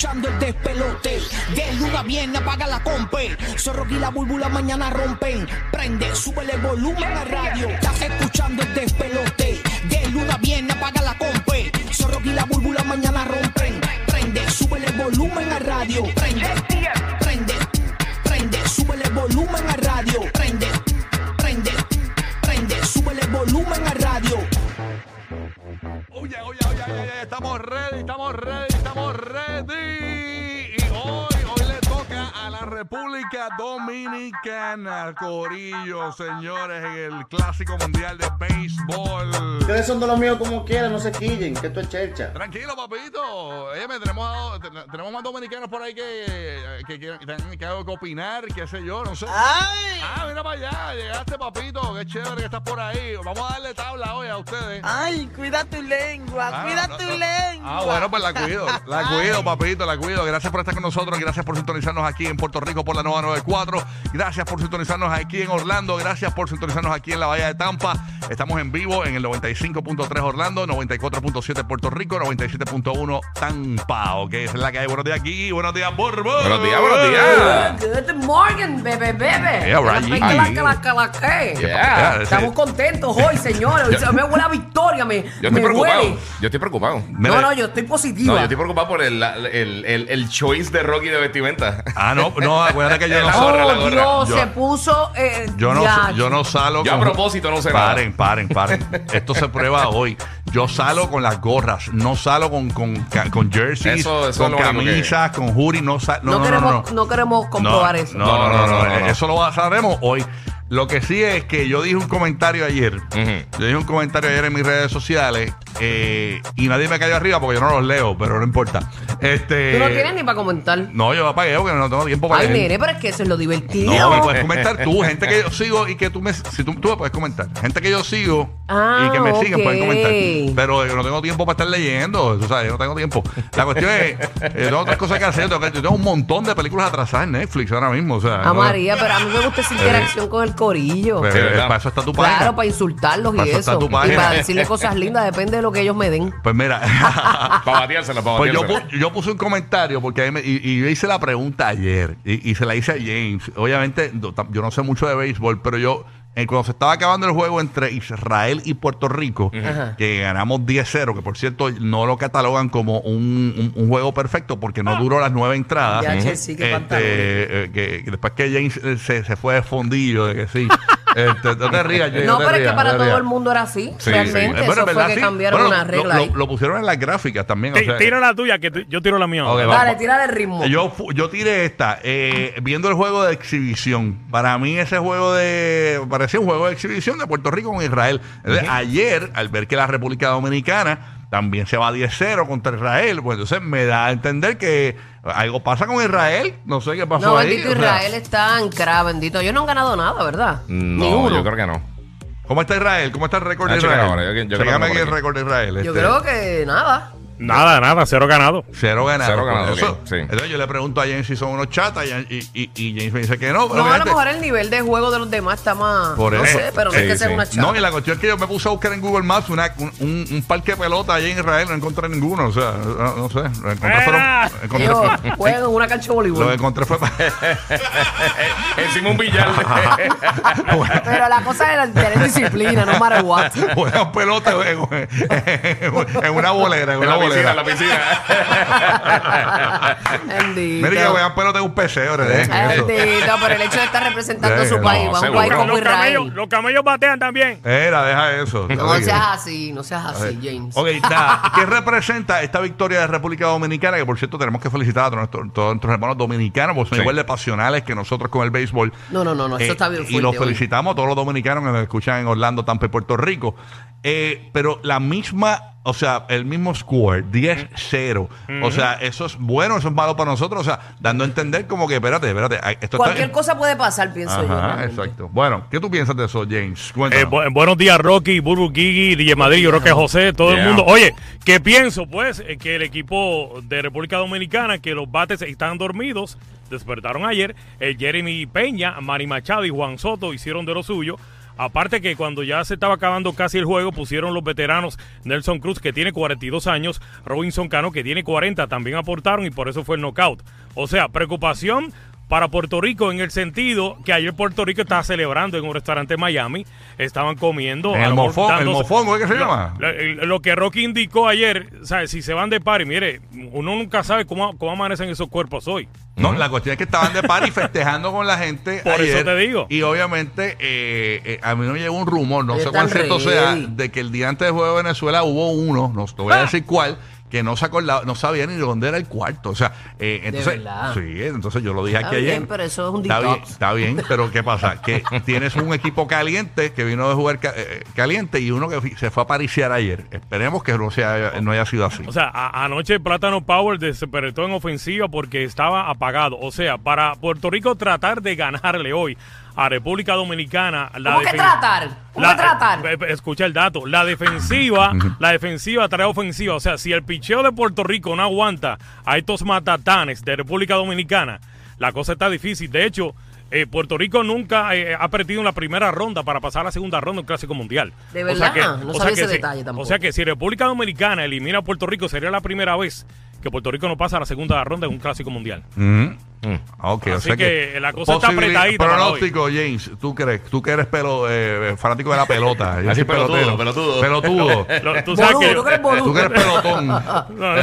Escuchando el despelote. De luna viene, apaga la compe. Zorro y la búlbula mañana rompen. Prende, sube el volumen a radio. Estás escuchando el despelote. De luna viene, apaga la compe. Zorro y la búlbula mañana rompen. Prende, sube el volumen a radio. Prende, prende, prende, sube el volumen a radio. Prende, Oye, oye, oye, oye, estamos ready, estamos ready, estamos ready. La República Dominicana, Corillo, señores, en el Clásico Mundial de Béisbol. Ustedes son de los míos como quieran, no se quillen, que esto es chercha. Tranquilo, papito. Oye, me tenemos, tenemos más dominicanos por ahí que, que, que, que que opinar, qué sé yo, no sé. ¡Ay! Ah, mira para allá, llegaste, papito. Qué chévere que estás por ahí. Vamos a darle tabla hoy a ustedes. ¡Ay! Cuida tu lengua, Ah, cuida no, tu no. lengua. Ah, bueno, pues la cuido. La cuido, papito, la cuido. Gracias por estar con nosotros. Gracias por sintonizarnos aquí en Puerto Rico por la nueva 94. Gracias por sintonizarnos aquí en Orlando. Gracias por sintonizarnos aquí en la Bahía de Tampa. Estamos en vivo en el 95.3 Orlando, 94.7 Puerto Rico, 97.1 Tampa. Ok, esa es la que hay. Buenos días aquí. Buenos días, Borbo. Buenos días, buenos días. Good morning, bebé, bebé. Yeah, right. La pela, que la, que la, que. Yeah. ese- Estamos contentos hoy, señores. Hoy se me huele a victoria, me, Yo estoy me preocupado. huele. Yo estoy preocupado. No, no, yo estoy positiva. No, yo estoy preocupado por el, el, el, el choice de Rocky de vestimenta. Ah, no, no, acuérdate que yo no La soy. gorra, la Oh. Dios, Yo- se puso. Eh, Yo no, ya. yo no salgo Yo a propósito no sé nada. Paren, paren, paren. Esto se prueba hoy. Yo salgo con las gorras, no salgo con, con, con jerseys, Eso- eso con que- camisas, con hoodie, no sa- No, no, no, queremos, no, no, no. queremos comprobar eso. No, no, no, no, no, no. Eso lo sabremos hoy. Lo que sí es que yo dije un comentario ayer. Yo dije un comentario ayer en mis redes sociales eh, y nadie me cayó arriba porque yo no los leo, pero no importa. Este, Tú no tienes ni para comentar. No, yo apagué porque no tengo tiempo para Ay, leer. nene, pero es que eso es lo divertido. No, me puedes comentar tú, gente que yo sigo y que tú me, si tú, tú me puedes comentar, gente que yo sigo Ah, y que me siguen ok. pueden comentar, pero yo no tengo tiempo para estar leyendo, tú sabes, yo no tengo tiempo. La cuestión es, eh, tengo otras cosas que hacer, tengo, que- yo tengo un montón de películas atrasadas en Netflix ahora mismo, o sea, A no- María, pero a mí me gusta esa interacción con el corillo. eh, para eso está tu página. Claro, para insultarlos Para y eso está eso. tu Y página. para decirle cosas lindas, depende de lo que ellos me den. Pues mira, Para bateársela, para pues yo, bateársela. pu- yo puse un comentario porque ahí me- y, y yo hice la pregunta ayer y, y se la hice a James. Obviamente, no, tam- yo no sé mucho de béisbol, pero yo, eh, cuando se estaba acabando el juego entre Israel y Puerto Rico, Ajá. que ganamos 10-0, que por cierto no lo catalogan como un, un- un juego perfecto porque no duró las nueve entradas. Ya, qué Este, pantalones. eh, que, que después que James eh, se, se fue de fondillo, de que sí. Este, no te rías, James, No, te pero es que para no te todo rías. el mundo era así. Sí, realmente. Eh, bueno, Eso en fue verdad, que sí. cambiaron Bueno, una lo- regla lo, ahí. lo pusieron en las gráficas también. o Ti- sea, Tira la tuya, que yo tiro la mía. Ok, va. Dale, tira el ritmo. Yo, fu- yo tiré esta, eh, viendo el juego de exhibición. Para mí ese juego de... Parecía un juego de exhibición de Puerto Rico con Israel. Entonces, Ayer, al ver que la República Dominicana también se va 10-0 contra Israel, pues entonces me da a entender que algo pasa con Israel. No sé qué pasó No, ahí. bendito o sea, Israel está ancrado, bendito. Ellos no han ganado nada, ¿verdad? Ni No, uno. yo creo que no. ¿Yo está Israel? ¿Cómo está el récord de Israel? ahora, yo- Chécame aquí el récord de Israel. Yo este. creo que nada. Nada, nada, cero ganado. Cero ganado. Cero ganado, Eso- sí. Entonces yo le pregunto a James si son unos chatas y, y, y- y James me dice que no. pero No, a lo mejor el nivel de juego de los demás está más. Por no eso. sé, pero no Sí, es que sea sí. una chata. No, y la cuestión es que yo me puse a buscar en Google Maps una- un, un, un parque de pelota allí en Israel, no encontré ninguno, o sea, no, no sé. Lo encontré, fueron- encontré fue- juegan en una cancha de lo que voleibol. encontré fue Encima un billar. Pero la cosa es tener disciplina, no matter what. juegan pelota en, en- en una bolera, en una bolera. En la piscina. Bendito. Mira que juegan pelota en un eso. Bendito, pero el hecho de estar representando a su país, va un país Los como camellos, Israel. los camellos batean también. Era, deja eso. No seas así, no seas así, James. Ok, nada, ¿qué representa esta victoria de República Dominicana? Que por cierto tenemos que felicitar a todos nuestros, todos nuestros hermanos dominicanos, porque son Sí. igual de pasionales que nosotros con el béisbol. No, no, no, no, eso Eh, está bien Y los fuerte felicitamos a todos los dominicanos que nos escuchan en Orlando, Tampa y Puerto Rico. Eh, pero la misma, o sea, el mismo score, 10-0. O sea, eso es bueno, eso es malo para nosotros. O sea, dando a entender como que, espérate, espérate, esto Cualquier está... cosa puede pasar, pienso yo. Realmente. exacto. Bueno, ¿qué tú piensas de eso, James? Eh, Cuéntanos. bu- buenos días, Rocky, Burbu Gigi, DJ Madrid, yo creo que José, todo Yeah. el mundo. Oye, ¿qué pienso? Pues eh, que el equipo de República Dominicana, que los bates están dormidos, despertaron ayer. eh, Jeremy Peña, Mari Machado y Juan Soto hicieron de lo suyo. Aparte que cuando ya se estaba acabando casi el juego, pusieron los veteranos Nelson Cruz, que tiene 42 años, Robinson Cano, que tiene 40, también aportaron y por eso fue el knockout. O sea, preocupación para Puerto Rico en el sentido que ayer Puerto Rico estaba celebrando en un restaurante en Miami, estaban comiendo. El mofón- el mofongo, ¿es que se llama? Lo, que Rocky indicó ayer, ¿sabes? si se van de party, mire, uno nunca sabe cómo, cómo amanecen esos cuerpos hoy. No, la cuestión es que estaban de party festejando con la gente. Por eso ayer, te digo. Y obviamente, eh, eh, a mí me llegó un rumor, no Ellos sé cuán están cierto sea, de que el día antes del juego de Venezuela hubo uno, no te voy a Ah. decir cuál, que no se acordaba, no sabía ni de dónde era el cuarto. O sea, eh, entonces, verdad. sí, entonces yo lo dije Está aquí bien, ayer. pero eso es un Está bien, está bien, pero ¿qué pasa? Que tienes un equipo caliente que vino de jugar ca- eh, caliente y uno que se fue a pariciar ayer. Esperemos que no, sea, no haya sido así. O sea, a- anoche Plátano Power despertó en ofensiva porque estaba apagado. O sea, para Puerto Rico tratar de ganarle hoy a República Dominicana. La ¿Cómo que tratar? ¿Cómo La- que tratar? eh, eh, escucha el dato. La defensiva, la defensiva trae ofensiva. O sea, si el picheo de Puerto Rico no aguanta a estos matatanes de República Dominicana, la cosa está difícil. De hecho, eh, Puerto Rico nunca eh, ha perdido en la primera ronda para pasar a la segunda ronda en Clásico Mundial. ¿De O sea verdad? No sabía ese si- detalle tampoco. O sea que si República Dominicana elimina a Puerto Rico, sería la primera vez que Puerto Rico no pasa a la segunda ronda en un Clásico Mundial. Mm. Ok, o Así sea que la cosa está apretadita para Pronóstico, James, ¿tú crees? Tú que eres pelo, eh, fanático de la pelota. Yo Así soy pelotudo, pelotero. pelotudo. Pelotudo. Lo- tú sabes que- tú que eres boludo. Tú que eres pelotón. No,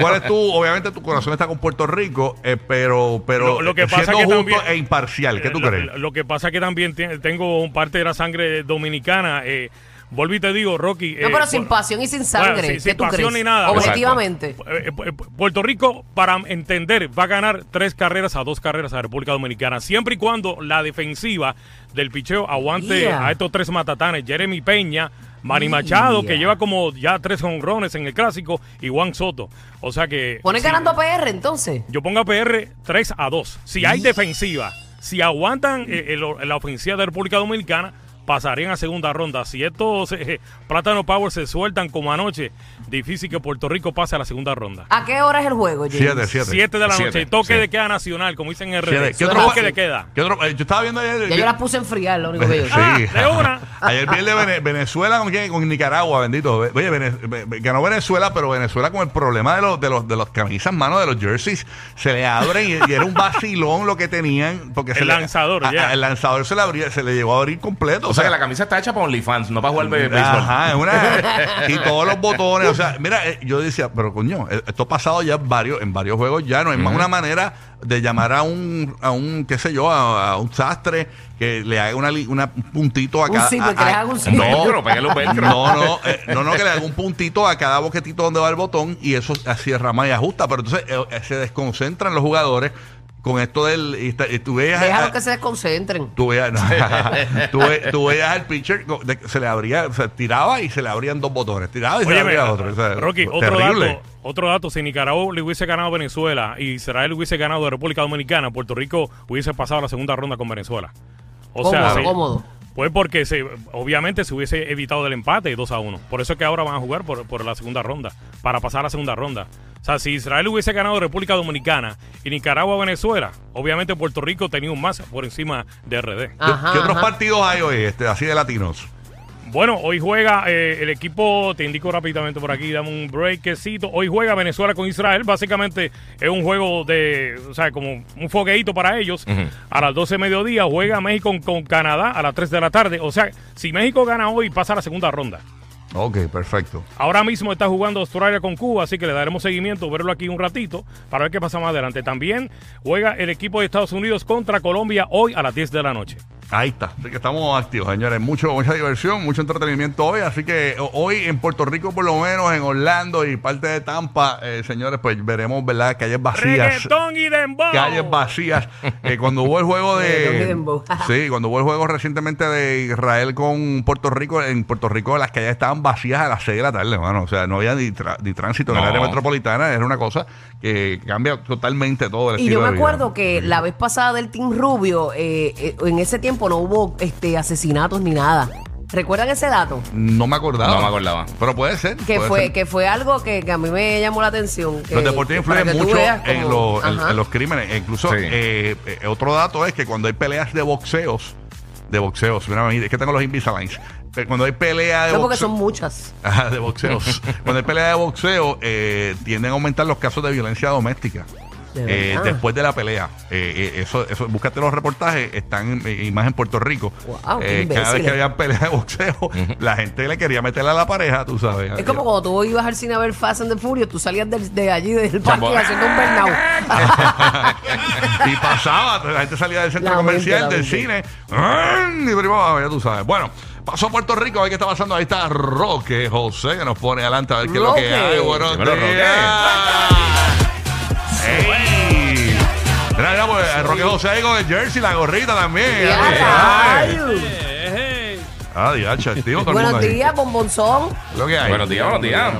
¿Cuál es tu? Obviamente tu corazón está con Puerto Rico, eh, pero, pero Lo- lo que pasa siendo que justo también- e imparcial. ¿Qué tú lo, crees? Lo, lo que pasa que también te- tengo un parte de la sangre dominicana. Eh, vuelvo y te digo, Rocky. No, eh, pero sin por- pasión y sin sangre. Bueno, sin- ¿Qué sin pasión ni nada. Objetivamente. Eh, eh, eh, Puerto Rico, para entender, va a ganar tres carreras a dos carreras a República Dominicana, siempre y cuando la defensiva del picheo aguante Yeah. a estos tres matatanes. Jeremy Peña, Manny Machado, que lleva como ya tres honrones en el clásico, y Juan Soto. O sea que. Pones sí, ganando a PR entonces. Yo pongo a PR 3 a 2. Si hay defensiva, si aguantan eh, el- la ofensiva de República Dominicana, pasarían a segunda ronda. Si estos eh, Plátano Power se sueltan como anoche, difícil que Puerto Rico pase a la segunda ronda. ¿A qué hora es el juego, James? Siete, siete. 7 de la Siete, noche, toque sí. de queda nacional, como dicen en Siete. redes. ¿Qué otro, toque de queda. ¿Qué otro? eh, yo estaba viendo ayer. Ya yo las puse a enfriar, lo único que yo. Sí. Ah, de una. Ayer pierde Venezuela con, quién? con Nicaragua, bendito. Oye, ganó Venezuela, pero Venezuela con el problema de los de los de los camisas, mano, de los jerseys, se le abren y, y era un vacilón lo que tenían. Porque se El le- lanzador, ya. a- el lanzador se le abría, se le llegó a abrir completo. O sea que la camisa está hecha para OnlyFans, no para jugar béisbol. Ajá, es una, y todos los botones, o sea, mira, eh, yo decía, pero coño, eh, esto ha pasado ya en varios, en varios juegos ya, no hay más una manera de llamar a un, a un, qué sé yo, a, a un sastre que le haga una, una- un puntito a Un cada. zipper, a- que le a- haga un zipper. No, Velcro, pégale un velcro. no, no, eh, no, no, que le haga un puntito a cada boquetito donde va el botón y eso así rama y ajusta, pero entonces eh, se desconcentran los jugadores con esto del. Y, está- y tú veías. Déjalo que se desconcentren. Tú veías, no, tú, ve- tú veías al pitcher, co- de- se le abría, se tiraba y se le abrían dos botones. Tiraba y se le Oye, abría otro. o sea, Rocky, otro terrible. dato, otro dato, si Nicaragua le hubiese ganado a Venezuela y Israel hubiese ganado a República Dominicana, Puerto Rico hubiese pasado a la segunda ronda con Venezuela. O Cómodo, sí, cómodo. Pues porque se, obviamente se hubiese evitado del empate 2 a 1. Por eso es que ahora van a jugar por, por la segunda ronda, para pasar a la segunda ronda. O sea, si Israel hubiese ganado República Dominicana y Nicaragua Venezuela, obviamente Puerto Rico tenía un más por encima de RD. ¿Qué, Ajá, qué otros ajá. partidos hay hoy, este, así de latinos? Bueno, hoy juega eh, el equipo, te indico rápidamente por aquí, dame un breakcito. Hoy juega Venezuela con Israel. Básicamente es un juego de, o sea, como un fogueito para ellos. A las 12 de mediodía juega México con, con Canadá a las 3 de la tarde. O sea, si México gana hoy, pasa a la segunda ronda. Ok, perfecto. Ahora mismo está jugando Australia con Cuba, así que le daremos seguimiento, verlo aquí un ratito para ver qué pasa más adelante. También juega el equipo de Estados Unidos contra Colombia hoy a las 10 de la noche. Ahí está, así que estamos activos, señores. Mucho, mucha diversión, mucho entretenimiento hoy. Así que o- hoy en Puerto Rico, por lo menos, en Orlando y parte de Tampa, eh, señores, pues veremos, ¿verdad? Calles vacías. Reggaetón y dembow. Calles vacías. Eh, cuando hubo el juego de. sí, cuando hubo el juego recientemente de Israel con Puerto Rico, en Puerto Rico las calles estaban vacías a las 6 de la tarde, hermano. O sea, no había ni, tra- ni tránsito en el área metropolitana. Era una cosa que cambia totalmente todo el Y yo me vida. acuerdo que la vez pasada del Team Rubio, eh, eh, en ese tiempo no hubo este asesinatos ni nada. ¿Recuerdan ese dato? No me acordaba. No me acordaba. Pero puede ser. Que puede fue, ser. que fue algo que, que a mí me llamó la atención. que- Los deportes influyen mucho en, los- en- Ajá. en los crímenes. E Incluso, Sí. eh, eh, otro dato es que cuando hay peleas de boxeos, de boxeos, mira, es que tengo los Invisaligns. Eh, Cuando hay pelea de No, porque boxeo, son muchas. Ajá, de boxeos. cuando hay pelea de boxeo, eh, tienden a aumentar los casos de violencia doméstica. De Eh, después de la pelea, Eh, eh, eso, eso, búscate los reportajes, están en- y más en Puerto Rico. Wow, qué cada vez que había pelea de boxeo, la gente le quería meterle a la pareja, tú sabes. Es como cuando tú ibas al cine a ver Fast and the Furious, tú salías de, allí del parque haciendo un burnout. y pasaba, la gente salía del centro La comercial, del mente. cine, y abajo, ya tú sabes. Bueno, pasó a Puerto Rico, a ver qué está pasando. Ahí está Roque José, que nos pone adelante a ver qué es lo que hay. Buenos días. ¡Ey! Mira, mira, pues, el Roque José ahí con el jersey, la gorrita también. Ya, Ay. rayos. Ah, todo el Buenos mundo ahí. días, bombonzón. Lo que hay. Buenos días, buenos días.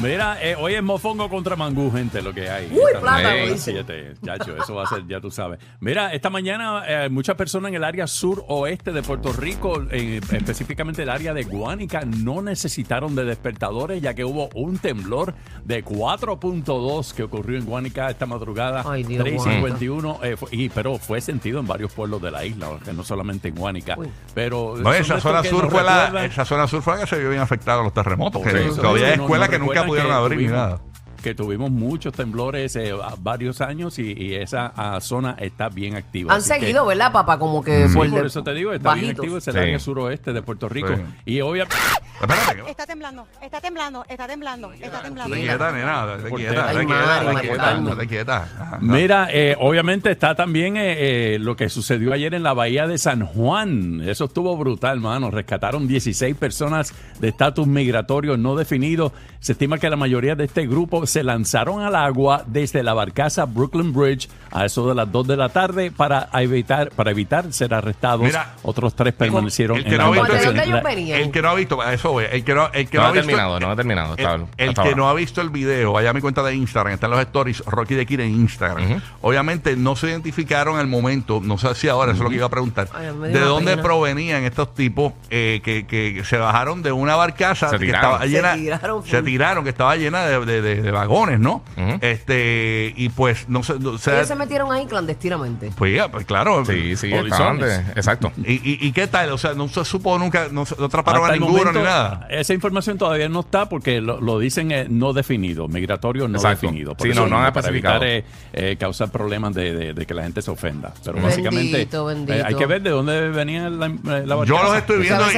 Mira, eh, hoy es mofongo contra mangú, gente, lo que hay. Uy, Esta plátano, noche, dice. siete, chacho, eso va a ser, ya tú sabes. Mira, esta mañana eh, muchas personas en el área sur-oeste de Puerto Rico, eh, específicamente el área de Guánica, no necesitaron de despertadores, ya que hubo un temblor de 4.2 que ocurrió en Guánica esta madrugada. Ay, Dios, 3.51, eh, fue- y, pero fue sentido en varios pueblos de la isla, que no solamente en Guánica. Uy. Pero No, esa zona sur fue la, esa zona sur fue la que se vio bien afectada a los terremotos. que eso, todavía hay no- escuelas no que nunca pudieron que abrir ni tuvimos- nada. Que tuvimos muchos temblores eh, varios años y, y esa ah, zona está bien activa. Han Así que- seguido, ¿verdad, papá? Como que Sí, por, eso te digo, está bien activo, es el Sí. área suroeste de Puerto Rico. Sí. Y obviamente, Espérate, que- Está temblando, está temblando, está temblando, está temblando. Estate quieta, nena, Por quieta, Mari, quieta, estate quieta, no. Mira, eh, obviamente está también eh, eh, lo que sucedió ayer en la bahía de San Juan. Eso estuvo brutal, mano. Rescataron 16 personas de estatus migratorio no definido. Se estima que la mayoría de este grupo se lanzaron al agua desde la barcaza Brooklyn Bridge a eso de las 2 de la tarde para evitar, para evitar ser arrestados. Mira, Otros tres permanecieron el que en no la ha visto- ¿De dónde embarcación. ellos La- venían? El que no ha visto, a eso voy, el que no, el que No no, ha ha visto, terminado, no ha terminado, El, está- el hasta que ahora. no ha visto el video, vaya a mi cuenta de Instagram, están los stories, Rocky de Kira en Instagram. Obviamente no se identificaron al momento, no sé si ahora, eso es lo que iba a preguntar, Ay, de dónde pena. provenían estos tipos eh, que, que se bajaron de una barcaza que estaba Se llena, tiraron, se tiraron, que estaba llena de, de- de- de vagones, ¿no? Este, y pues no sé, Ellos se metieron ahí clandestinamente. pues, ya, pues claro. Sí, sí, exacto. ¿Y, y, y qué tal? O sea, no se supo nunca, no, se- no atraparon a ninguno momento, ni nada. Esa información todavía no está porque lo, lo dicen eh, no definido, migratorio no Exacto. definido. Sí, no, no han para especificado. evitar eh, eh, causar problemas de, de- de que la gente se ofenda. Pero Bendito, básicamente bendito. eh, hay que ver de dónde venía la, la Yo los estoy viendo y,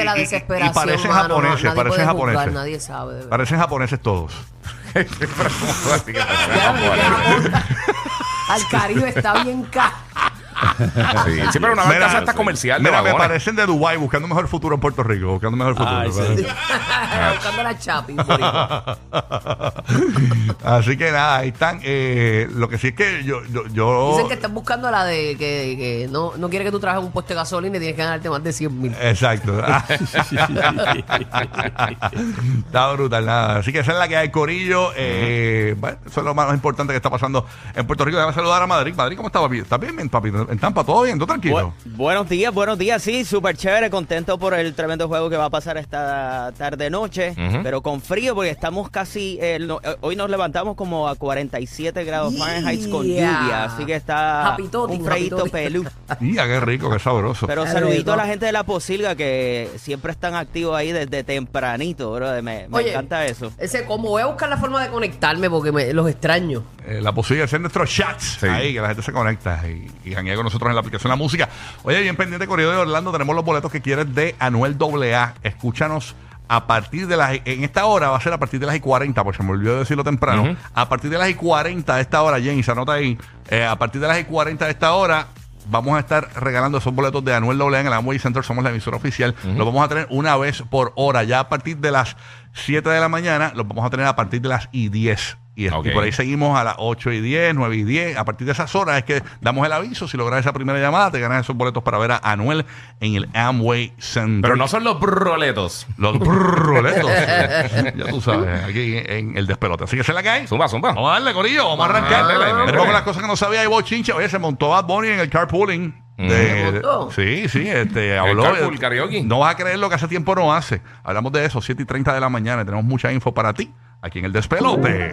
parecen mano, japoneses, nadie parecen japoneses. nadie sabe. de. Parecen japoneses todos. Al Caribe está bien caro. Sí, sí, pero una Mira, barcaza está comercial de Mira, me vagones. parecen de Dubai buscando mejor futuro en Puerto Rico, buscando mejor futuro. Ay, sí. Buscando la chapi. Así que nada, ahí están. Eh, lo que sí es que yo, yo, yo- Dicen que están buscando la de que, que no, no quiere que tú trabajes en un puesto de gasolina y tienes que ganarte más de 100 mil. Exacto. está brutal, nada. Así que esa es la que hay, Corillo. Eh, bueno, eso es lo más importante que está pasando en Puerto Rico. Déjame saludar a Madrid. Madrid, ¿cómo está, papi? ¿Estás bien, papi? ¿En Tampa todo bien? ¿Todo tranquilo? Bu- buenos días, buenos días, sí, súper chévere, contento por el tremendo juego que va a pasar esta tarde-noche, pero con frío porque estamos casi, eh, no- eh, hoy nos levantamos como a 47 grados Fahrenheit con lluvia, así que está un totin. pelú. Mira, qué rico, qué sabroso. Pero Qué saludito a la gente de la Posilga que siempre están activos ahí desde tempranito, bro, me, me Oye, encanta eso. Ese, como voy a buscar la forma de conectarme porque me, los extraño. Eh, la posibilidad de hacer nuestros chats Sí. ahí, que la gente se conecta y, y con nosotros en la aplicación La Música. Oye, bien pendiente, Corrido de Orlando, tenemos los boletos que quieres de Anuel AA. Escúchanos a partir de las. En esta hora va a ser a partir de las y 40, porque se me olvidó decirlo temprano. A partir de las y 40 de esta hora, Jenny, se anota ahí. eh, a partir de las y 40 de esta hora. vamos a estar regalando esos boletos de Anuel AA en el Amway Center. Somos la emisora oficial. Los vamos a tener una vez por hora. Ya a partir de las 7 de la mañana, los vamos a tener a partir de las y 10. Y, por ahí seguimos a las 8 y 10, 9 y 10. A partir de esas horas es que damos el aviso. Si logras esa primera llamada, te ganas esos boletos para ver a Anuel en el Amway Center. Pero no son los broletos. Los brroletos. ya tú sabes, aquí en el despelote. Así que se la cae. Zumba, zumba. Vamos a darle, Corillo. Vamos a arrancar. Dale, dale, Pero con las cosas que no sabía, hay bochinche. Oye, se montó Bad Bunny en el carpooling. De- ¿Se montó? sí, sí, este, habló. carpool karaoke? No vas a creer lo que hace tiempo no hace. Hablamos de eso, 7 y 30 de la mañana. y Tenemos mucha info para ti aquí en el despelote.